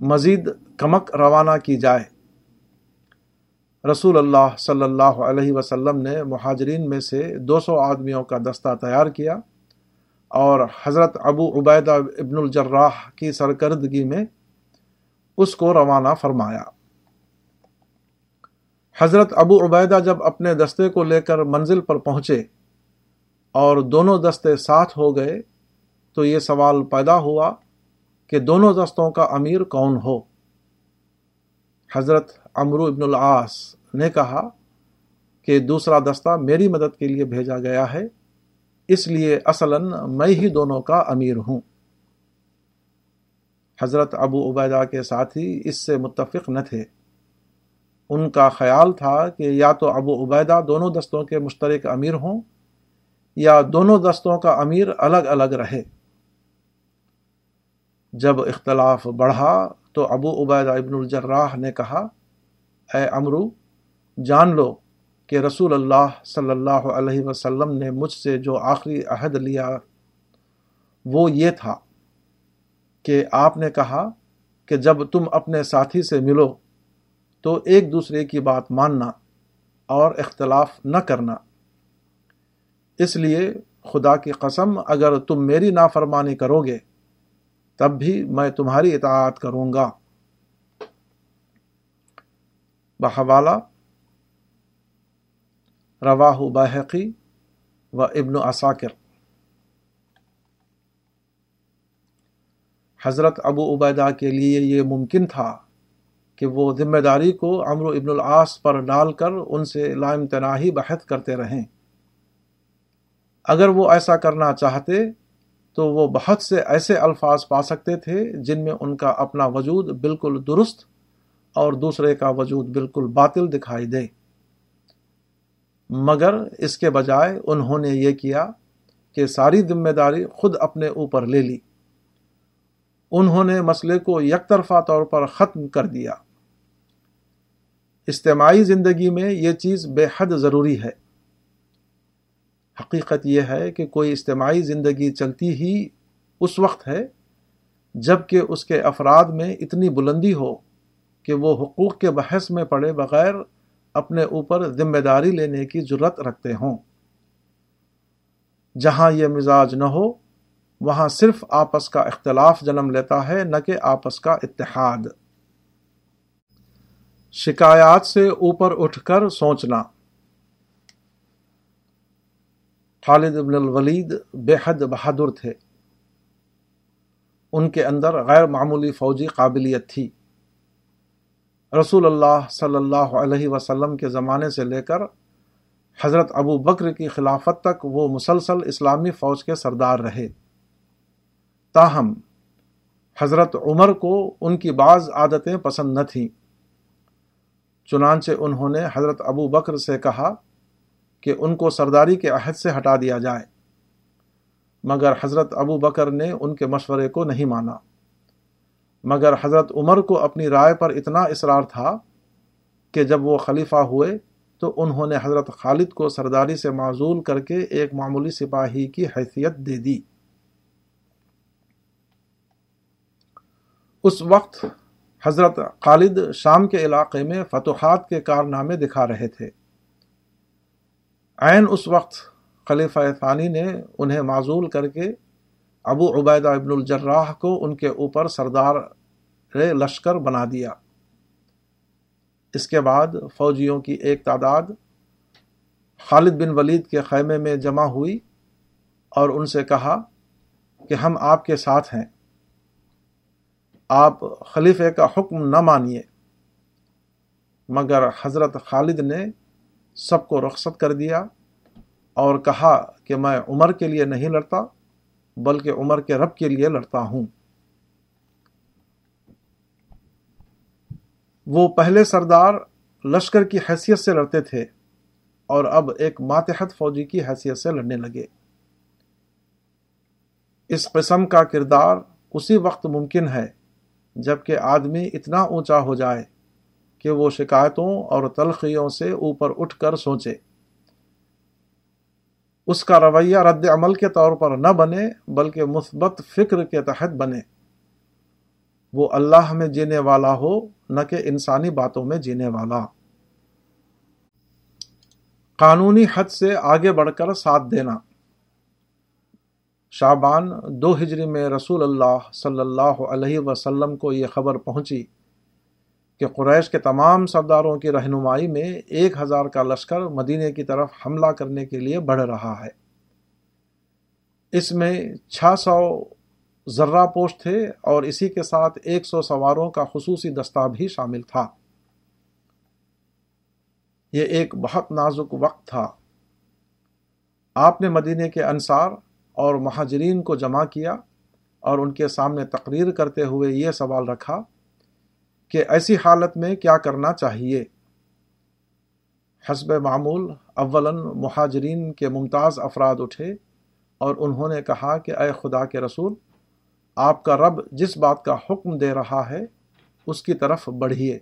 مزید کمک روانہ کی جائے۔ رسول اللہ صلی اللہ علیہ وسلم نے مہاجرین میں سے دو سو آدمیوں کا دستہ تیار کیا اور حضرت ابو عبیدہ ابن الجراح کی سرکردگی میں اس کو روانہ فرمایا۔ حضرت ابو عبیدہ جب اپنے دستے کو لے کر منزل پر پہنچے اور دونوں دستے ساتھ ہو گئے، تو یہ سوال پیدا ہوا کہ دونوں دستوں کا امیر کون ہو۔ حضرت امرو ابن العاص نے کہا کہ دوسرا دستہ میری مدد کے لیے بھیجا گیا ہے، اس لیے اصلا میں ہی دونوں کا امیر ہوں۔ حضرت ابو عبیدہ کے ساتھی اس سے متفق نہ تھے۔ ان کا خیال تھا کہ یا تو ابو عبیدہ دونوں دستوں کے مشترک امیر ہوں یا دونوں دستوں کا امیر الگ الگ رہے۔ جب اختلاف بڑھا تو ابو عبیدہ ابن الجراح نے کہا، اے امرو، جان لو کہ رسول اللہ صلی اللہ علیہ وسلم نے مجھ سے جو آخری عہد لیا وہ یہ تھا۔ کہ آپ نے کہا کہ جب تم اپنے ساتھی سے ملو تو ایک دوسرے کی بات ماننا اور اختلاف نہ کرنا۔ اس لیے خدا کی قسم اگر تم میری نافرمانی کرو گے تب بھی میں تمہاری اطاعت کروں گا۔ بحوالہ، رواہ باحقی و ابن اساکر حضرت ابو عبیدہ کے لیے یہ ممکن تھا کہ وہ ذمہ داری کو امر ابن العاص پر ڈال کر ان سے لا امتناہی بحث کرتے رہیں۔ اگر وہ ایسا کرنا چاہتے تو وہ بہت سے ایسے الفاظ پا سکتے تھے جن میں ان کا اپنا وجود بالکل درست اور دوسرے کا وجود بالکل باطل دکھائی دے۔ مگر اس کے بجائے انہوں نے یہ کیا کہ ساری ذمہ داری خود اپنے اوپر لے لی۔ انہوں نے مسئلے کو یک طرفہ طور پر ختم کر دیا۔ اجتماعی زندگی میں یہ چیز بے حد ضروری ہے۔ حقیقت یہ ہے کہ کوئی اجتماعی زندگی چلتی ہی اس وقت ہے جبکہ اس کے افراد میں اتنی بلندی ہو کہ وہ حقوق کے بحث میں پڑے بغیر اپنے اوپر ذمہ داری لینے کی ضرورت رکھتے ہوں۔ جہاں یہ مزاج نہ ہو وہاں صرف آپس کا اختلاف جنم لیتا ہے، نہ کہ آپس کا اتحاد۔ شکایات سے اوپر اٹھ کر سوچنا۔ خالد ابن الولید بے حد بہادر تھے۔ ان کے اندر غیر معمولی فوجی قابلیت تھی۔ رسول اللہ صلی اللہ علیہ وسلم کے زمانے سے لے کر حضرت ابو بکر کی خلافت تک وہ مسلسل اسلامی فوج کے سردار رہے۔ تاہم، حضرت عمر کو ان کی بعض عادتیں پسند نہ تھیں۔ چنانچہ انہوں نے حضرت ابو بکر سے کہا کہ ان کو سرداری کے عہد سے ہٹا دیا جائے۔ مگر حضرت ابو بکر نے ان کے مشورے کو نہیں مانا۔ مگر حضرت عمر کو اپنی رائے پر اتنا اصرار تھا کہ جب وہ خلیفہ ہوئے تو انہوں نے حضرت خالد کو سرداری سے معزول کر کے ایک معمولی سپاہی کی حیثیت دے دی۔ اس وقت حضرت خالد شام کے علاقے میں فتوحات کے کارنامے دکھا رہے تھے۔ عین اس وقت خلیفہ ثانی نے انہیں معزول کر کے ابو عبیدہ ابن الجراح کو ان کے اوپر سردار لشکر بنا دیا۔ اس کے بعد فوجیوں کی ایک تعداد خالد بن ولید کے خیمے میں جمع ہوئی اور ان سے کہا کہ ہم آپ کے ساتھ ہیں۔ آپ خلیفے کا حکم نہ مانیے۔ مگر حضرت خالد نے سب کو رخصت کر دیا اور کہا کہ میں عمر کے لیے نہیں لڑتا، بلکہ عمر کے رب کے لیے لڑتا ہوں۔ وہ پہلے سردار لشکر کی حیثیت سے لڑتے تھے اور اب ایک ماتحت فوجی کی حیثیت سے لڑنے لگے۔ اس قسم کا کردار اسی وقت ممکن ہے جبکہ آدمی اتنا اونچا ہو جائے کہ وہ شکایتوں اور تلخیوں سے اوپر اٹھ کر سوچے۔ اس کا رویہ رد عمل کے طور پر نہ بنے، بلکہ مثبت فکر کے تحت بنے۔ وہ اللہ میں جینے والا ہو، نہ کہ انسانی باتوں میں جینے والا۔ قانونی حد سے آگے بڑھ کر ساتھ دینا۔ شابان دو ہجری میں رسول اللہ صلی اللہ علیہ وسلم کو یہ خبر پہنچی کہ قریش کے تمام سرداروں کی رہنمائی میں ایک ہزار کا لشکر مدینے کی طرف حملہ کرنے کے لیے بڑھ رہا ہے۔ اس میں چھ سو ذرہ پوش تھے اور اسی کے ساتھ ایک سو سواروں کا خصوصی دستہ بھی شامل تھا۔ یہ ایک بہت نازک وقت تھا۔ آپ نے مدینے کے انصار اور مہاجرین کو جمع کیا اور ان کے سامنے تقریر کرتے ہوئے یہ سوال رکھا کہ ایسی حالت میں کیا کرنا چاہیے؟ حسب معمول اولاً مہاجرین کے ممتاز افراد اٹھے اور انہوں نے کہا کہ اے خدا کے رسول، آپ کا رب جس بات کا حکم دے رہا ہے، اس کی طرف بڑھیے۔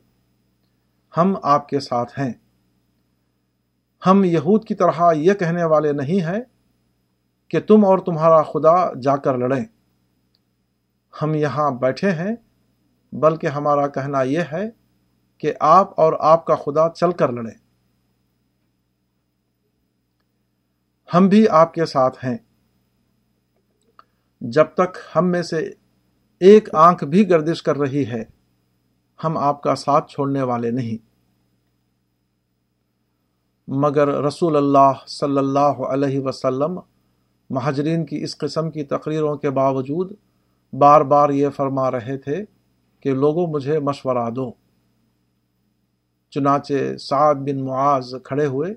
ہم آپ کے ساتھ ہیں۔ ہم یہود کی طرح یہ کہنے والے نہیں ہیں کہ تم اور تمہارا خدا جا کر لڑیں۔ ہم یہاں بیٹھے ہیں، بلکہ ہمارا کہنا یہ ہے کہ آپ اور آپ کا خدا چل کر لڑیں۔ ہم بھی آپ کے ساتھ ہیں۔ جب تک ہم میں سے ایک آنکھ بھی گردش کر رہی ہے، ہم آپ کا ساتھ چھوڑنے والے نہیں۔ مگر رسول اللہ صلی اللہ علیہ وسلم مہاجرین کی اس قسم کی تقریروں کے باوجود بار بار یہ فرما رہے تھے کہ لوگوں مجھے مشورہ دو۔ چنانچہ سعد بن معاذ کھڑے ہوئے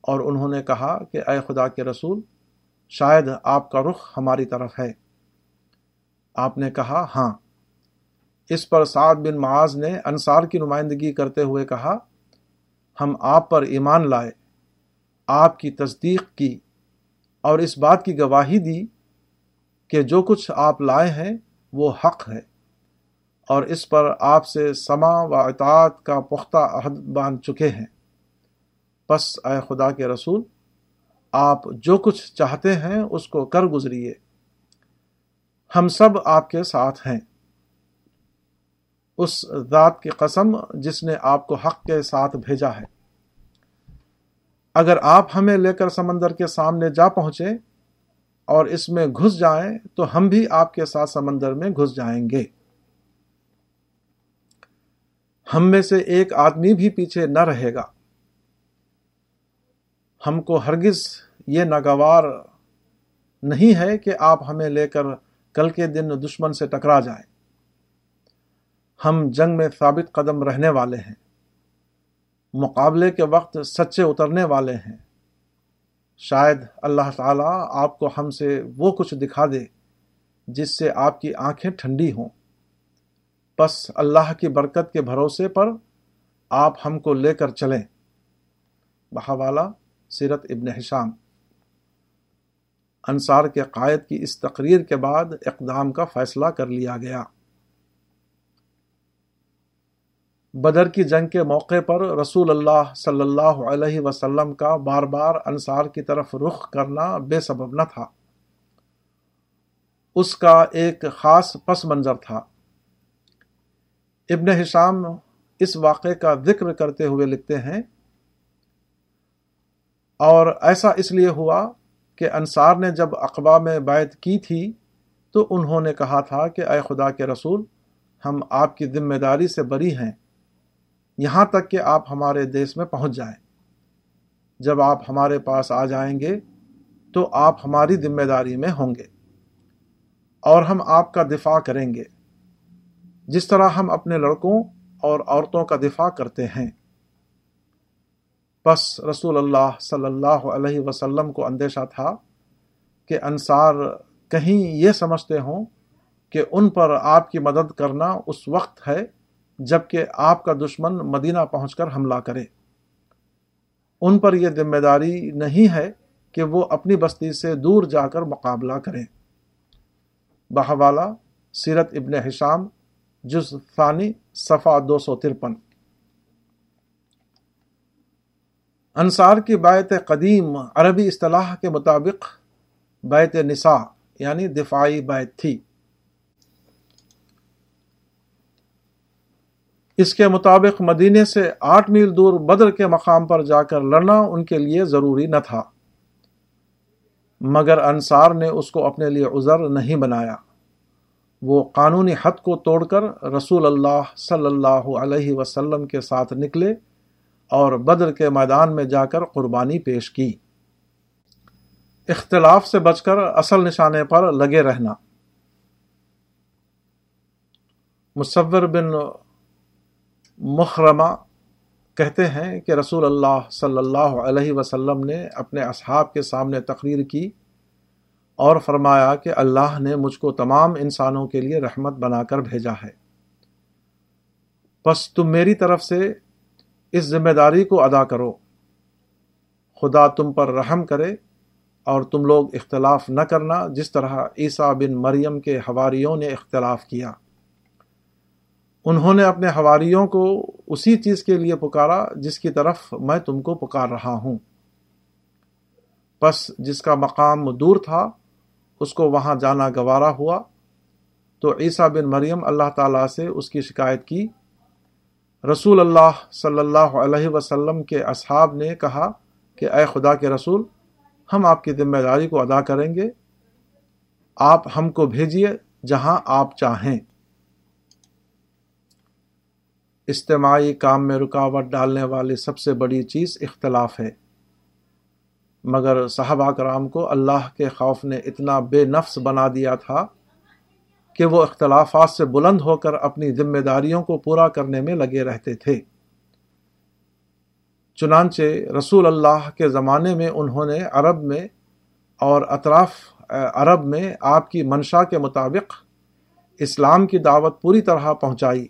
اور انہوں نے کہا کہ اے خدا کے رسول، شاید آپ کا رخ ہماری طرف ہے۔ آپ نے کہا ہاں۔ اس پر سعد بن معاذ نے انصار کی نمائندگی کرتے ہوئے کہا، ہم آپ پر ایمان لائے، آپ کی تصدیق کی۔ اور اس بات کی گواہی دی کہ جو کچھ آپ لائے ہیں وہ حق ہے اور اس پر آپ سے سما و اطاعت کا پختہ عہد باندھ چکے ہیں۔ بس اے خدا کے رسول، آپ جو کچھ چاہتے ہیں اس کو کر گزریے۔ ہم سب آپ کے ساتھ ہیں۔ اس ذات کی قسم جس نے آپ کو حق کے ساتھ بھیجا ہے۔ اگر آپ ہمیں لے کر سمندر کے سامنے جا پہنچے اور اس میں گھس جائیں، تو ہم بھی آپ کے ساتھ سمندر میں گھس جائیں گے۔ ہم میں سے ایک آدمی بھی پیچھے نہ رہے گا۔ ہم کو ہرگز یہ ناگوار نہیں ہے کہ آپ ہمیں لے کر کل کے دن دشمن سے ٹکرا جائیں۔ ہم جنگ میں ثابت قدم رہنے والے ہیں۔ مقابلے کے وقت سچے اترنے والے ہیں۔ شاید اللہ تعالیٰ آپ کو ہم سے وہ کچھ دکھا دے جس سے آپ کی آنکھیں ٹھنڈی ہوں۔ بس اللہ کی برکت کے بھروسے پر آپ ہم کو لے کر چلیں۔ بہوالا سیرت ابن حشام۔ انصار کے قائد کی اس تقریر کے بعد اقدام کا فیصلہ کر لیا گیا۔ بدر کی جنگ کے موقع پر رسول اللہ صلی اللہ علیہ وسلم کا بار بار انصار کی طرف رخ کرنا بے سبب نہ تھا۔ اس کا ایک خاص پس منظر تھا۔ ابن حشام اس واقعے کا ذکر کرتے ہوئے لکھتے ہیں، اور ایسا اس لیے ہوا کہ انصار نے جب اقبا میں بیعت کی تھی تو انہوں نے کہا تھا کہ اے خدا کے رسول، ہم آپ کی ذمہ داری سے بری ہیں۔ یہاں تک کہ آپ ہمارے دیس میں پہنچ جائیں۔ جب آپ ہمارے پاس آ جائیں گے تو آپ ہماری ذمہ داری میں ہوں گے اور ہم آپ کا دفاع کریں گے۔ جس طرح ہم اپنے لڑکوں اور عورتوں کا دفاع کرتے ہیں۔ بس رسول اللہ صلی اللہ علیہ وسلم کو اندیشہ تھا کہ انصار کہیں یہ سمجھتے ہوں کہ ان پر آپ کی مدد کرنا اس وقت ہے جبکہ آپ کا دشمن مدینہ پہنچ کر حملہ کرے۔ ان پر یہ ذمہ داری نہیں ہے کہ وہ اپنی بستی سے دور جا کر مقابلہ کریں۔ بحوالہ سیرت ابن حشام، جز ثانی صفا دو سو ترپن۔ انصار کی بیت قدیم عربی اصطلاح کے مطابق بیت نساء یعنی دفاعی بیت تھی۔ اس کے مطابق مدینے سے آٹھ میل دور بدر کے مقام پر جا کر لڑنا ان کے لیے ضروری نہ تھا۔ مگر انصار نے اس کو اپنے لیے عذر نہیں بنایا۔ وہ قانونی حد کو توڑ کر رسول اللہ صلی اللہ علیہ وسلم کے ساتھ نکلے اور بدر کے میدان میں جا کر قربانی پیش کی۔ اختلاف سے بچ کر اصل نشانے پر لگے رہنا۔ مصور بن مخرمہ کہتے ہیں کہ رسول اللہ صلی اللہ علیہ وسلم نے اپنے اصحاب کے سامنے تقریر کی اور فرمایا کہ اللہ نے مجھ کو تمام انسانوں کے لیے رحمت بنا کر بھیجا ہے۔ بس تم میری طرف سے اس ذمہ داری کو ادا کرو۔ خدا تم پر رحم کرے اور تم لوگ اختلاف نہ کرنا، جس طرح عیسیٰ بن مریم کے حواریوں نے اختلاف کیا۔ انہوں نے اپنے حواریوں کو اسی چیز کے لیے پکارا جس کی طرف میں تم کو پکار رہا ہوں۔ بس جس کا مقام دور تھا، اس کو وہاں جانا گوارا ہوا۔ تو عیسیٰ بن مریم اللہ تعالیٰ سے اس کی شکایت کی۔ رسول اللہ صلی اللہ علیہ وسلم کے اصحاب نے کہا کہ اے خدا کے رسول، ہم آپ کی ذمہ داری کو ادا کریں گے۔ آپ ہم کو بھیجیے جہاں آپ چاہیں۔ اجتماعی کام میں رکاوٹ ڈالنے والی سب سے بڑی چیز اختلاف ہے۔ مگر صحابہ کرام کو اللہ کے خوف نے اتنا بے نفس بنا دیا تھا کہ وہ اختلافات سے بلند ہو کر اپنی ذمہ داریوں کو پورا کرنے میں لگے رہتے تھے۔ چنانچہ رسول اللہ کے زمانے میں انہوں نے عرب میں اور اطراف، عرب میں آپ کی منشا کے مطابق اسلام کی دعوت پوری طرح پہنچائی۔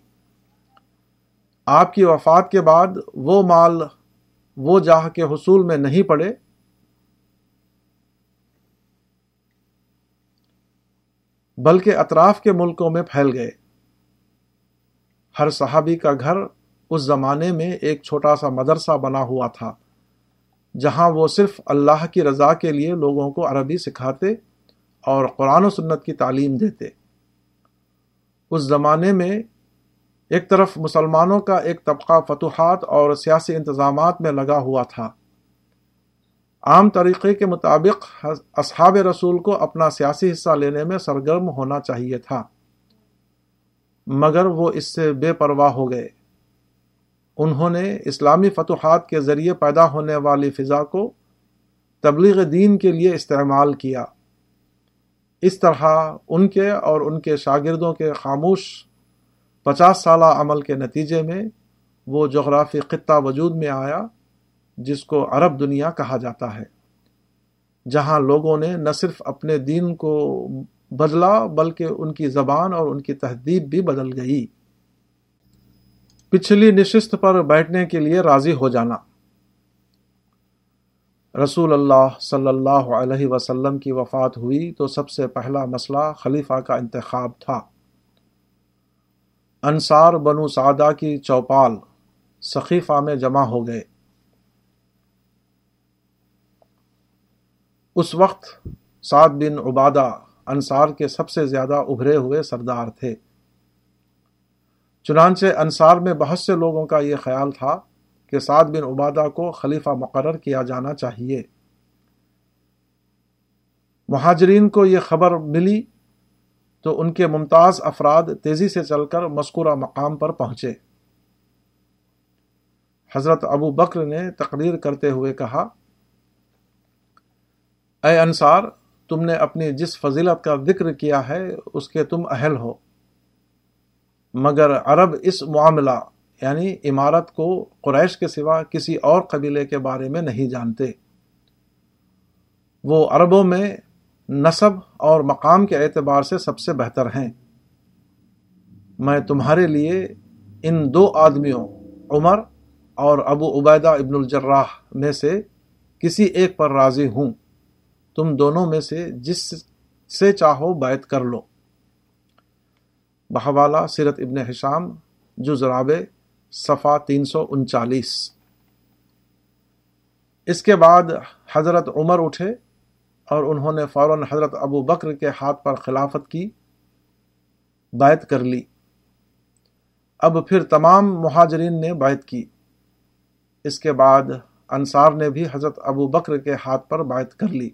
آپ کی وفات کے بعد وہ مال وہ جاہ کے حصول میں نہیں پڑے۔ بلکہ اطراف کے ملکوں میں پھیل گئے۔ ہر صحابی کا گھر اس زمانے میں ایک چھوٹا سا مدرسہ بنا ہوا تھا، جہاں وہ صرف اللہ کی رضا کے لیے لوگوں کو عربی سکھاتے اور قرآن و سنت کی تعلیم دیتے۔ اس زمانے میں ایک طرف مسلمانوں کا ایک طبقہ فتوحات اور سیاسی انتظامات میں لگا ہوا تھا۔ عام طریقے کے مطابق اصحاب رسول کو اپنا سیاسی حصہ لینے میں سرگرم ہونا چاہیے تھا، مگر وہ اس سے بے پرواہ ہو گئے۔ انہوں نے اسلامی فتوحات کے ذریعے پیدا ہونے والی فضا کو تبلیغ دین کے لیے استعمال کیا۔ اس طرح ان کے اور ان کے شاگردوں کے خاموش پچاس سالہ عمل کے نتیجے میں وہ جغرافی خطہ وجود میں آیا، جس کو عرب دنیا کہا جاتا ہے، جہاں لوگوں نے نہ صرف اپنے دین کو بدلا، بلکہ ان کی زبان اور ان کی تہذیب بھی بدل گئی۔ پچھلی نشست پر بیٹھنے کے لیے راضی ہو جانا۔ رسول اللہ صلی اللہ علیہ وسلم کی وفات ہوئی تو سب سے پہلا مسئلہ خلیفہ کا انتخاب تھا۔ انصار بنو سعدہ کی چوپال سخیفہ میں جمع ہو گئے۔ اس وقت سعد بن عبادہ انصار کے سب سے زیادہ ابھرے ہوئے سردار تھے۔ چنانچہ انصار میں بہت سے لوگوں کا یہ خیال تھا کہ سعد بن عبادہ کو خلیفہ مقرر کیا جانا چاہیے۔ مہاجرین کو یہ خبر ملی تو ان کے ممتاز افراد تیزی سے چل کر مذکورہ مقام پر پہنچے۔ حضرت ابو بکر نے تقریر کرتے ہوئے کہا، اے انصار، تم نے اپنی جس فضیلت کا ذکر کیا ہے، اس کے تم اہل ہو۔ مگر عرب اس معاملہ یعنی عمارت کو قریش کے سوا کسی اور قبیلے کے بارے میں نہیں جانتے۔ وہ عربوں میں نصب اور مقام کے اعتبار سے سب سے بہتر ہیں۔ میں تمہارے لیے ان دو آدمیوں، عمر اور ابو عبیدہ ابن الجراح میں سے کسی ایک پر راضی ہوں۔ تم دونوں میں سے جس سے چاہو بیت کر لو۔ بحوالہ سیرت ابن حشام جو ذراب صفا تین سو انچالیس۔ اس کے بعد حضرت عمر اٹھے۔ اور انہوں نے فوراً حضرت ابو بکر کے ہاتھ پر خلافت کی بیت کر لی۔ اب پھر تمام مہاجرین نے بیت کی۔ اس کے بعد انصار نے بھی حضرت ابو بکر کے ہاتھ پر بیعت کر لی۔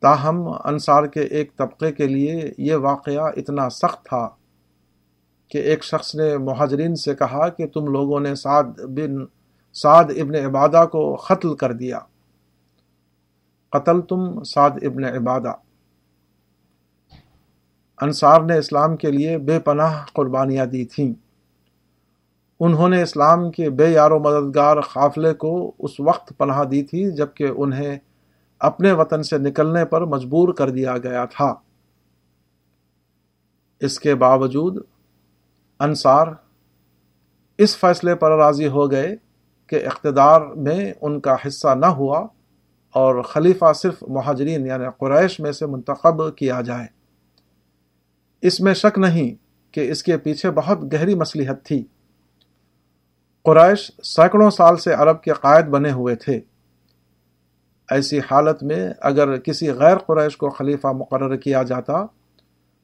تاہم، انصار کے ایک طبقے کے لیے یہ واقعہ اتنا سخت تھا کہ ایک شخص نے مہاجرین سے کہا کہ تم لوگوں نے سعد بن، سعد ابن عبادہ کو قتل کر دیا۔ قتل تم سعد ابن عبادہ۔ انصار نے اسلام کے لیے بے پناہ قربانیاں دی تھیں۔ انہوں نے اسلام کے بے یار و مددگار قافلے کو اس وقت پناہ دی تھی جبکہ انہیں اپنے وطن سے نکلنے پر مجبور کر دیا گیا تھا۔ اس کے باوجود انصار اس فیصلے پر راضی ہو گئے کہ اقتدار میں ان کا حصہ نہ ہوا۔ اور خلیفہ صرف مہاجرین یعنی قریش میں سے منتخب کیا جائے۔ اس میں شک نہیں کہ اس کے پیچھے بہت گہری مصلیحت تھی۔ قریش سینکڑوں سال سے عرب کے قائد بنے ہوئے تھے۔ ایسی حالت میں اگر کسی غیر قریش کو خلیفہ مقرر کیا جاتا،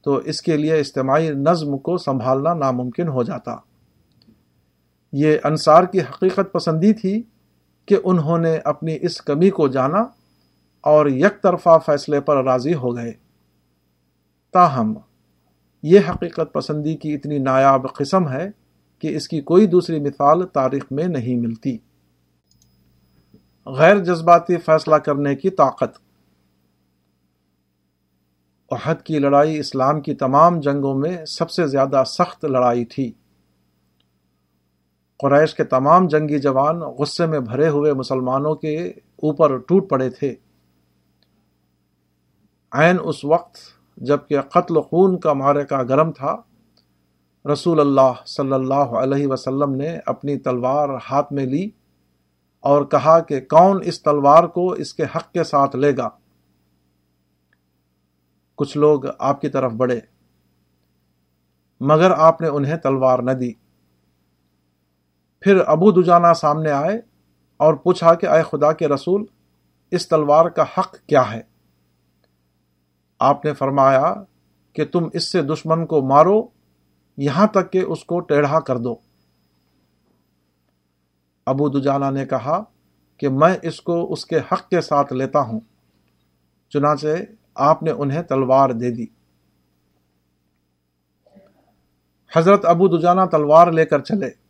تو اس کے لیے اجتماعی نظم کو سنبھالنا ناممکن ہو جاتا۔ یہ انصار کی حقیقت پسندی تھی کہ انہوں نے اپنی اس کمی کو جانا اور یک طرفہ فیصلے پر راضی ہو گئے۔ تاہم، یہ حقیقت پسندی کی اتنی نایاب قسم ہے کہ اس کی کوئی دوسری مثال تاریخ میں نہیں ملتی۔ غیر جذباتی فیصلہ کرنے کی طاقت۔ احد کی لڑائی اسلام کی تمام جنگوں میں سب سے زیادہ سخت لڑائی تھی۔ قریش کے تمام جنگی جوان غصے میں بھرے ہوئے مسلمانوں کے اوپر ٹوٹ پڑے تھے۔ عین اس وقت جبکہ قتل خون کا مارے کا گرم تھا۔ رسول اللہ صلی اللہ علیہ وسلم نے اپنی تلوار ہاتھ میں لی اور کہا کہ کون اس تلوار کو اس کے حق کے ساتھ لے گا؟ کچھ لوگ آپ کی طرف بڑھے، مگر آپ نے انہیں تلوار نہ دی۔ پھر ابو دجانا سامنے آئے اور پوچھا کہ اے خدا کے رسول، اس تلوار کا حق کیا ہے؟ آپ نے فرمایا کہ تم اس سے دشمن کو مارو، یہاں تک کہ اس کو ٹیڑھا کر دو۔ ابو دجانا نے کہا کہ میں اس کو اس کے حق کے ساتھ لیتا ہوں، چنانچہ آپ نے انہیں تلوار دے دی۔ حضرت ابو دجانا تلوار لے کر چلے۔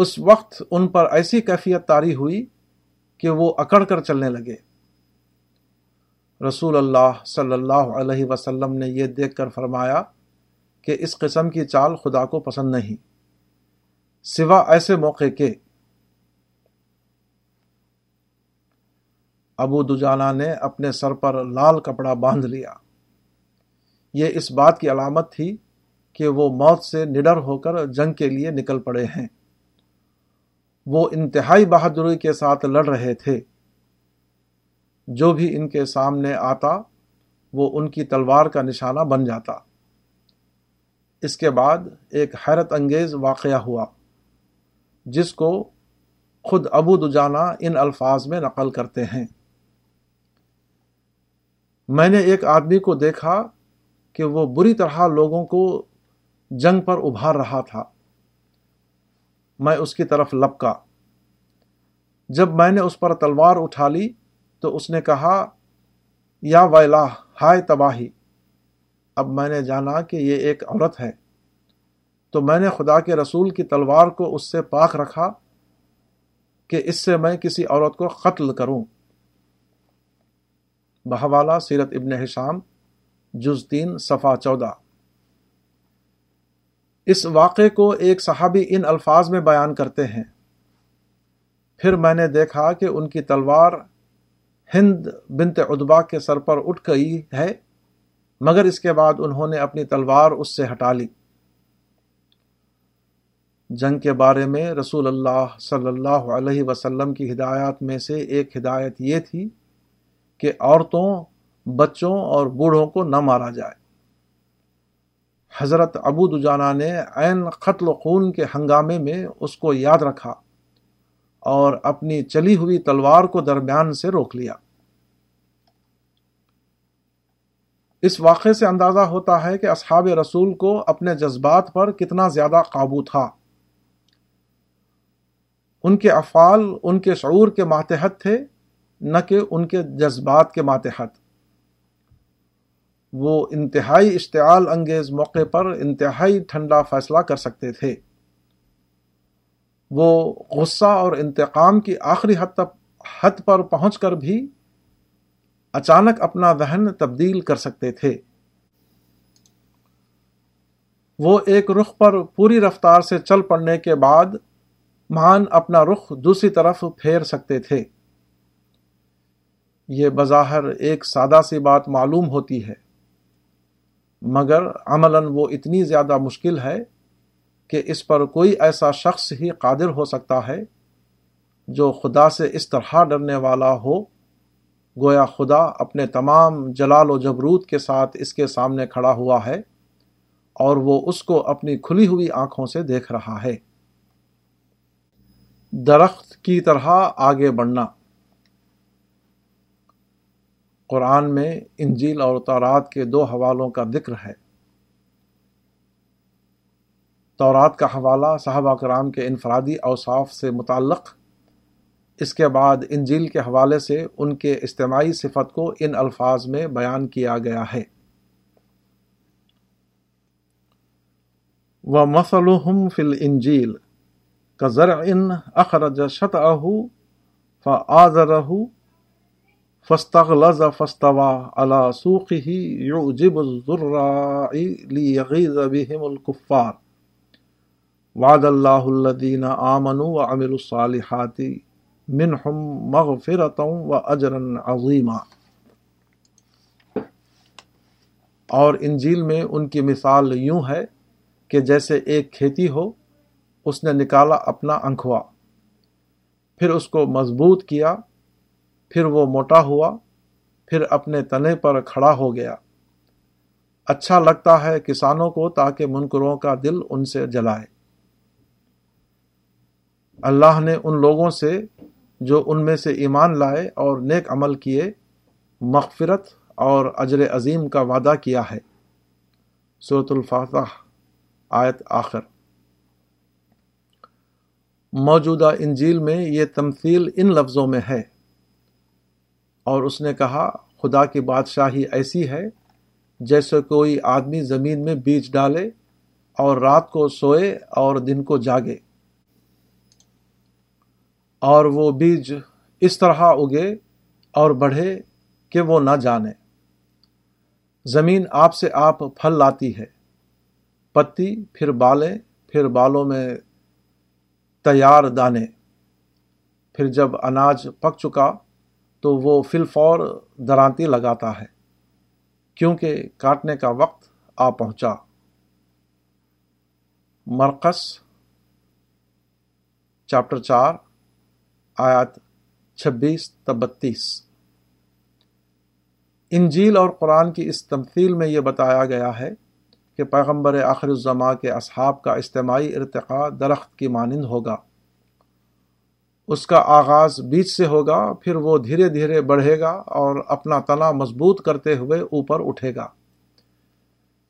اس وقت ان پر ایسی کیفیت تاری ہوئی کہ وہ اکڑ کر چلنے لگے۔ رسول اللہ صلی اللہ علیہ وسلم نے یہ دیکھ کر فرمایا کہ اس قسم کی چال خدا کو پسند نہیں۔ سوا ایسے موقع کے۔ ابو دجانا نے اپنے سر پر لال کپڑا باندھ لیا۔ یہ اس بات کی علامت تھی کہ وہ موت سے نڈر ہو کر جنگ کے لیے نکل پڑے ہیں۔ وہ انتہائی بہادری کے ساتھ لڑ رہے تھے۔ جو بھی ان کے سامنے آتا، وہ ان کی تلوار کا نشانہ بن جاتا۔ اس کے بعد ایک حیرت انگیز واقعہ ہوا، جس کو خود ابو دجانا ان الفاظ میں نقل کرتے ہیں۔ میں نے ایک آدمی کو دیکھا کہ وہ بری طرح لوگوں کو جنگ پر ابھار رہا تھا۔ میں اس کی طرف لپکا۔ جب میں نے اس پر تلوار اٹھا لی تو اس نے کہا، یا ویلا ہائے تباہی، اب میں نے جانا کہ یہ ایک عورت ہے۔ تو میں نے خدا کے رسول کی تلوار کو اس سے پاک رکھا کہ اس سے میں کسی عورت کو قتل کروں۔ بہوالا، سیرت ابن حشام، جز تین صفا چودہ۔ اس واقعے کو ایک صحابی ان الفاظ میں بیان کرتے ہیں۔ پھر میں نے دیکھا کہ ان کی تلوار ہند بنت ادبا کے سر پر اٹھ گئی ہے، مگر اس کے بعد انہوں نے اپنی تلوار اس سے ہٹا لی۔ جنگ کے بارے میں رسول اللہ صلی اللہ علیہ وسلم کی ہدایات میں سے ایک ہدایت یہ تھی کہ عورتوں، بچوں اور بوڑھوں کو نہ مارا جائے۔ حضرت ابو دجانا نے عین قتل و خون کے ہنگامے میں اس کو یاد رکھا اور اپنی چلی ہوئی تلوار کو درمیان سے روک لیا۔ اس واقعے سے اندازہ ہوتا ہے کہ اصحاب رسول کو اپنے جذبات پر کتنا زیادہ قابو تھا۔ ان کے افعال، ان کے شعور کے ماتحت تھے، نہ کہ ان کے جذبات کے ماتحت۔ وہ انتہائی اشتعال انگیز موقع پر انتہائی ٹھنڈا فیصلہ کر سکتے تھے۔ وہ غصہ اور انتقام کی آخری حد تک حد پر پہنچ کر بھی اچانک اپنا ذہن تبدیل کر سکتے تھے۔ وہ ایک رخ پر پوری رفتار سے چل پڑنے کے بعد مان اپنا رخ دوسری طرف پھیر سکتے تھے۔ یہ بظاہر ایک سادہ سی بات معلوم ہوتی ہے۔ مگر عملاً وہ اتنی زیادہ مشکل ہے کہ اس پر کوئی ایسا شخص ہی قادر ہو سکتا ہے جو خدا سے اس طرح ڈرنے والا ہو۔ گویا خدا اپنے تمام جلال و جبروت کے ساتھ اس کے سامنے کھڑا ہوا ہے اور وہ اس کو اپنی کھلی ہوئی آنکھوں سے دیکھ رہا ہے۔ درخت کی طرح آگے بڑھنا۔ قرآن میں انجیل اور تورات کے دو حوالوں کا ذکر ہے۔ تورات کا حوالہ صحابہ کرام کے انفرادی اوصاف سے متعلق، اس کے بعد انجیل کے حوالے سے ان کے اجتماعی صفت کو ان الفاظ میں بیان کیا گیا ہے۔ وہ مسلحم فل انجیل كزرع أخرج شطأه فآزره فاستغلظ فاستوى على سوقه يعجب الزراع ليغيظ بهم الكفار. وعد الله الذين آمنوا وعملوا الصالحات منهم مغفرة وأجرا عظيما. اور انجیل میں ان کی مثال یوں ہے کہ جیسے ایک کھیتی ہو، اس نے نکالا اپنا انکھوا پھر اس کو مضبوط کیا پھر وہ موٹا ہوا، پھر اپنے تنے پر کھڑا ہو گیا۔ اچھا لگتا ہے کسانوں کو تاکہ منکروں کا دل ان سے جلائے۔ اللہ نے ان لوگوں سے جو ان میں سے ایمان لائے اور نیک عمل کیے، مغفرت اور اجر عظیم کا وعدہ کیا ہے۔ صورت الفاتح آیت آخر۔ موجودہ انجیل میں یہ تمثیل ان لفظوں میں ہے۔ اور اس نے کہا، خدا کی بادشاہی ایسی ہے جیسے کوئی آدمی زمین میں بیج ڈالے اور رات کو سوئے اور دن کو جاگے۔ اور وہ بیج اس طرح اگے اور بڑھے کہ وہ نہ جانے۔ زمین آپ سے آپ پھل لاتی ہے، پتی، پھر بالیں، پھر بالوں میں تیار دانے۔ پھر جب اناج پک چکا تو وہ فل فور درانتی لگاتا ہے، کیونکہ کاٹنے کا وقت آ پہنچا۔ مرکز چیپٹر چار آیات چھبیس تبتیس انجیل اور قرآن کی اس تمثیل میں یہ بتایا گیا ہے کہ پیغمبر آخر الزما کے اصحاب کا اجتماعی ارتقاء درخت کی مانند ہوگا۔ اس کا آغاز بیچ سے ہوگا، پھر وہ دھیرے دھیرے بڑھے گا اور اپنا تنا مضبوط کرتے ہوئے اوپر اٹھے گا۔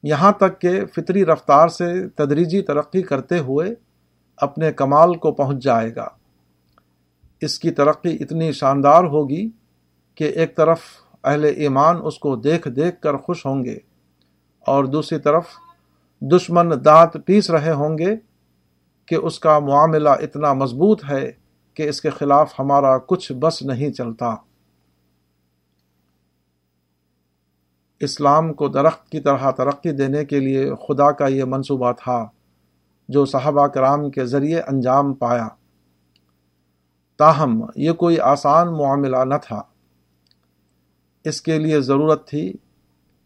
یہاں تک کہ فطری رفتار سے تدریجی ترقی کرتے ہوئے اپنے کمال کو پہنچ جائے گا۔ اس کی ترقی اتنی شاندار ہوگی کہ ایک طرف اہل ایمان اس کو دیکھ دیکھ کر خوش ہوں گے اور دوسری طرف دشمن دانت پیس رہے ہوں گے کہ اس کا معاملہ اتنا مضبوط ہے کہ اس کے خلاف ہمارا کچھ بس نہیں چلتا۔ اسلام کو درخت کی طرح ترقی دینے کے لیے خدا کا یہ منصوبہ تھا، جو صحابہ کرام کے ذریعے انجام پایا۔ تاہم، یہ کوئی آسان معاملہ نہ تھا۔ اس کے لیے ضرورت تھی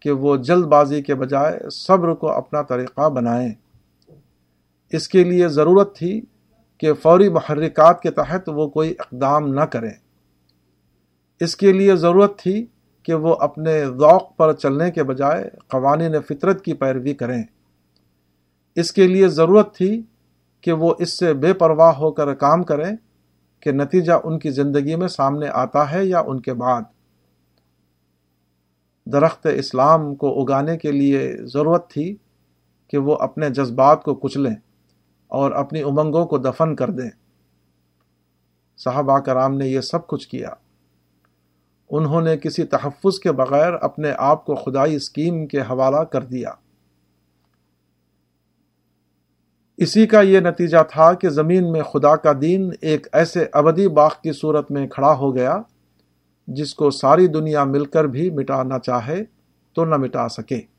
کہ وہ جلد بازی کے بجائے صبر کو اپنا طریقہ بنائیں۔ اس کے لیے ضرورت تھی کہ فوری محرکات کے تحت وہ کوئی اقدام نہ کریں۔ اس کے لیے ضرورت تھی کہ وہ اپنے ذوق پر چلنے کے بجائے قوانین فطرت کی پیروی کریں۔ اس کے لیے ضرورت تھی کہ وہ اس سے بے پرواہ ہو کر کام کریں کہ نتیجہ ان کی زندگی میں سامنے آتا ہے یا ان کے بعد۔ درخت اسلام کو اگانے کے لیے ضرورت تھی کہ وہ اپنے جذبات کو کچلیں۔ اور اپنی امنگوں کو دفن کر دیں۔ صحابہ کرام نے یہ سب کچھ کیا۔ انہوں نے کسی تحفظ کے بغیر اپنے آپ کو خدائی اسکیم کے حوالہ کر دیا۔ اسی کا یہ نتیجہ تھا کہ زمین میں خدا کا دین ایک ایسے ابدی باغ کی صورت میں کھڑا ہو گیا جس کو ساری دنیا مل کر بھی مٹانا چاہے تو نہ مٹا سکے۔